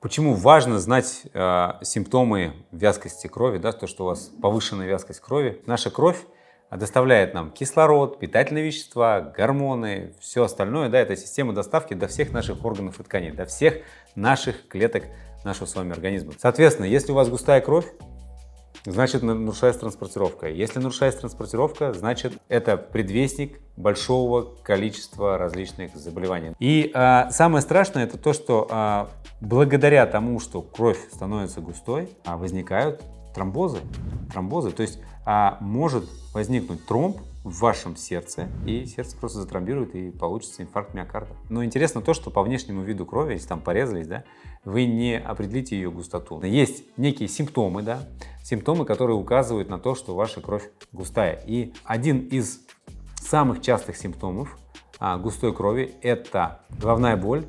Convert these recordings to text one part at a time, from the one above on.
Почему важно знать э, симптомы вязкости крови, да, то, что у вас повышенная вязкость крови. Наша кровь доставляет нам кислород, питательные вещества, гормоны, все остальное. Да, это система доставки до всех наших органов и тканей, до всех наших клеток нашего с вами организма. Соответственно, если у вас густая кровь, значит нарушается транспортировка. Если нарушается транспортировка, значит это предвестник большого количества различных заболеваний. И а, самое страшное это то, что а, благодаря тому, что кровь становится густой, а, возникают тромбозы. Тромбозы, то есть а, может возникнуть тромб в вашем сердце, и сердце просто затромбирует, и получится инфаркт миокарда. Но интересно то, что по внешнему виду крови, если там порезались, да, вы не определите ее густоту. Есть некие симптомы, да, симптомы, которые указывают на то, что ваша кровь густая. И один из самых частых симптомов а, густой крови – это головная боль,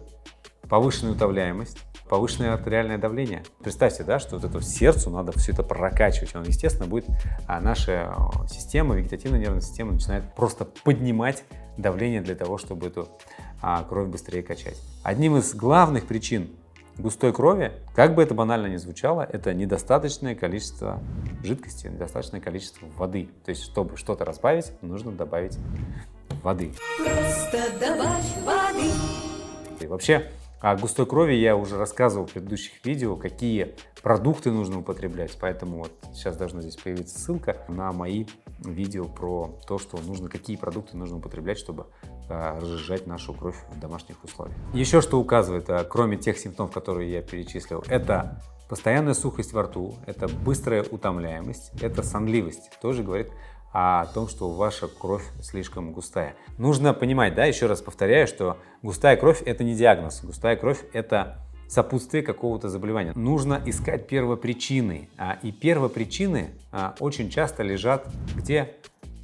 повышенная утовляемость, повышенное артериальное давление. Представьте, да, что вот это сердцу надо все это прокачивать. Он, естественно, будет, а наша система, вегетативная нервная система начинает просто поднимать давление для того, чтобы эту а, кровь быстрее качать. Одним из главных причин густой крови, как бы это банально ни звучало, это недостаточное количество жидкости, недостаточное количество воды. То есть, чтобы что-то разбавить, нужно добавить воды. Просто добавь воды. И вообще, о густой крови я уже рассказывал в предыдущих видео, какие продукты нужно употреблять, поэтому вот сейчас должна здесь появиться ссылка на мои видео про то, что нужно, какие продукты нужно употреблять, чтобы а, разжижать нашу кровь в домашних условиях. Еще что указывает, а, кроме тех симптомов, которые я перечислил, это постоянная сухость во рту, это быстрая утомляемость, это сонливость. Тоже говорит о том, что ваша кровь слишком густая. Нужно понимать, да, еще раз повторяю, что густая кровь это не диагноз, густая кровь это сопутствие какого-то заболевания. Нужно искать первопричины, а, и первопричины а, очень часто лежат где?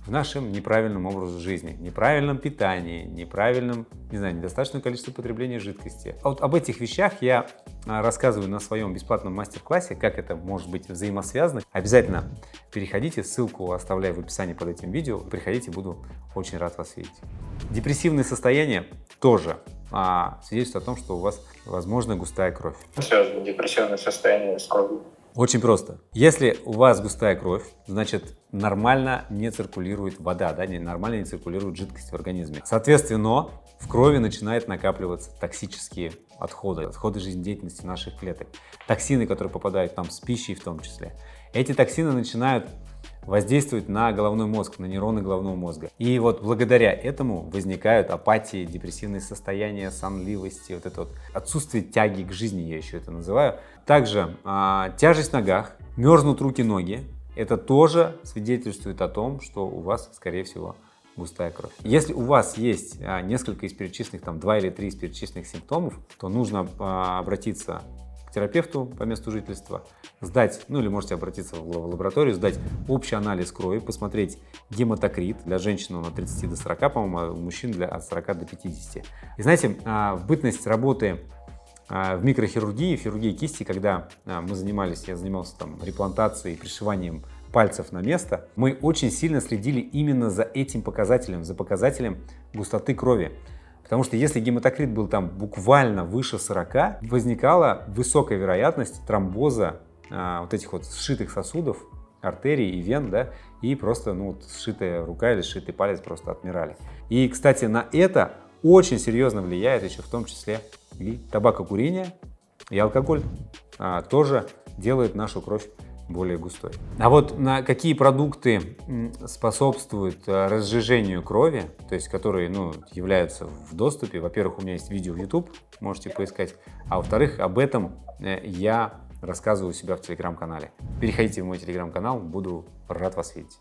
В нашем неправильном образе жизни, неправильном питании, неправильном, не знаю, недостаточном количестве потребления жидкости. А вот об этих вещах я а, рассказываю на своем бесплатном мастер-классе, как это может быть взаимосвязано. Обязательно переходите, ссылку оставляю в описании под этим видео. Приходите, буду очень рад вас видеть. Депрессивные состояния тоже а, свидетельствуют о том, что у вас, возможно, густая кровь. Связано депрессивное состояние с кровью. Очень просто. Если у вас густая кровь, значит нормально не циркулирует вода, да, не, нормально не циркулирует жидкость в организме. Соответственно, в крови начинают накапливаться токсические отходы, отходы жизнедеятельности наших клеток, токсины, которые попадают там с пищей в том числе. Эти токсины начинают воздействует на головной мозг, на нейроны головного мозга. И вот благодаря этому возникают апатии, депрессивные состояния, сонливости, вот это вот отсутствие тяги к жизни, я еще это называю. Также а, тяжесть в ногах, мерзнут руки-ноги, это тоже свидетельствует о том, что у вас, скорее всего, густая кровь. Если у вас есть а, несколько из перечисленных, там два или три из перечисленных симптомов, то нужно а, обратиться терапевту по месту жительства, сдать, ну или можете обратиться в лабораторию, сдать общий анализ крови, посмотреть гематокрит для женщин он от 30 до 40, по-моему, а у мужчин для, от 40 до 50. И знаете, а, в бытность работы а, в микрохирургии, в хирургии кисти, когда мы занимались, я занимался там реплантацией, пришиванием пальцев на место, мы очень сильно следили именно за этим показателем, за показателем густоты крови. Потому что если гематокрит был там буквально выше 40, возникала высокая вероятность тромбоза а, вот этих вот сшитых сосудов, артерий и вен, да, и просто, ну, вот, сшитая рука или сшитый палец просто отмирали. И, кстати, на это очень серьезно влияет еще в том числе и табакокурение, и алкоголь а, тоже делает нашу кровь более густой. А вот на какие продукты способствуют э, разжижению крови, то есть которые ну, являются в доступе, во-первых, у меня есть видео в YouTube, можете поискать, а во-вторых, об этом э, я рассказываю у себя в телеграм-канале. Переходите в мой телеграм-канал, буду рад вас видеть.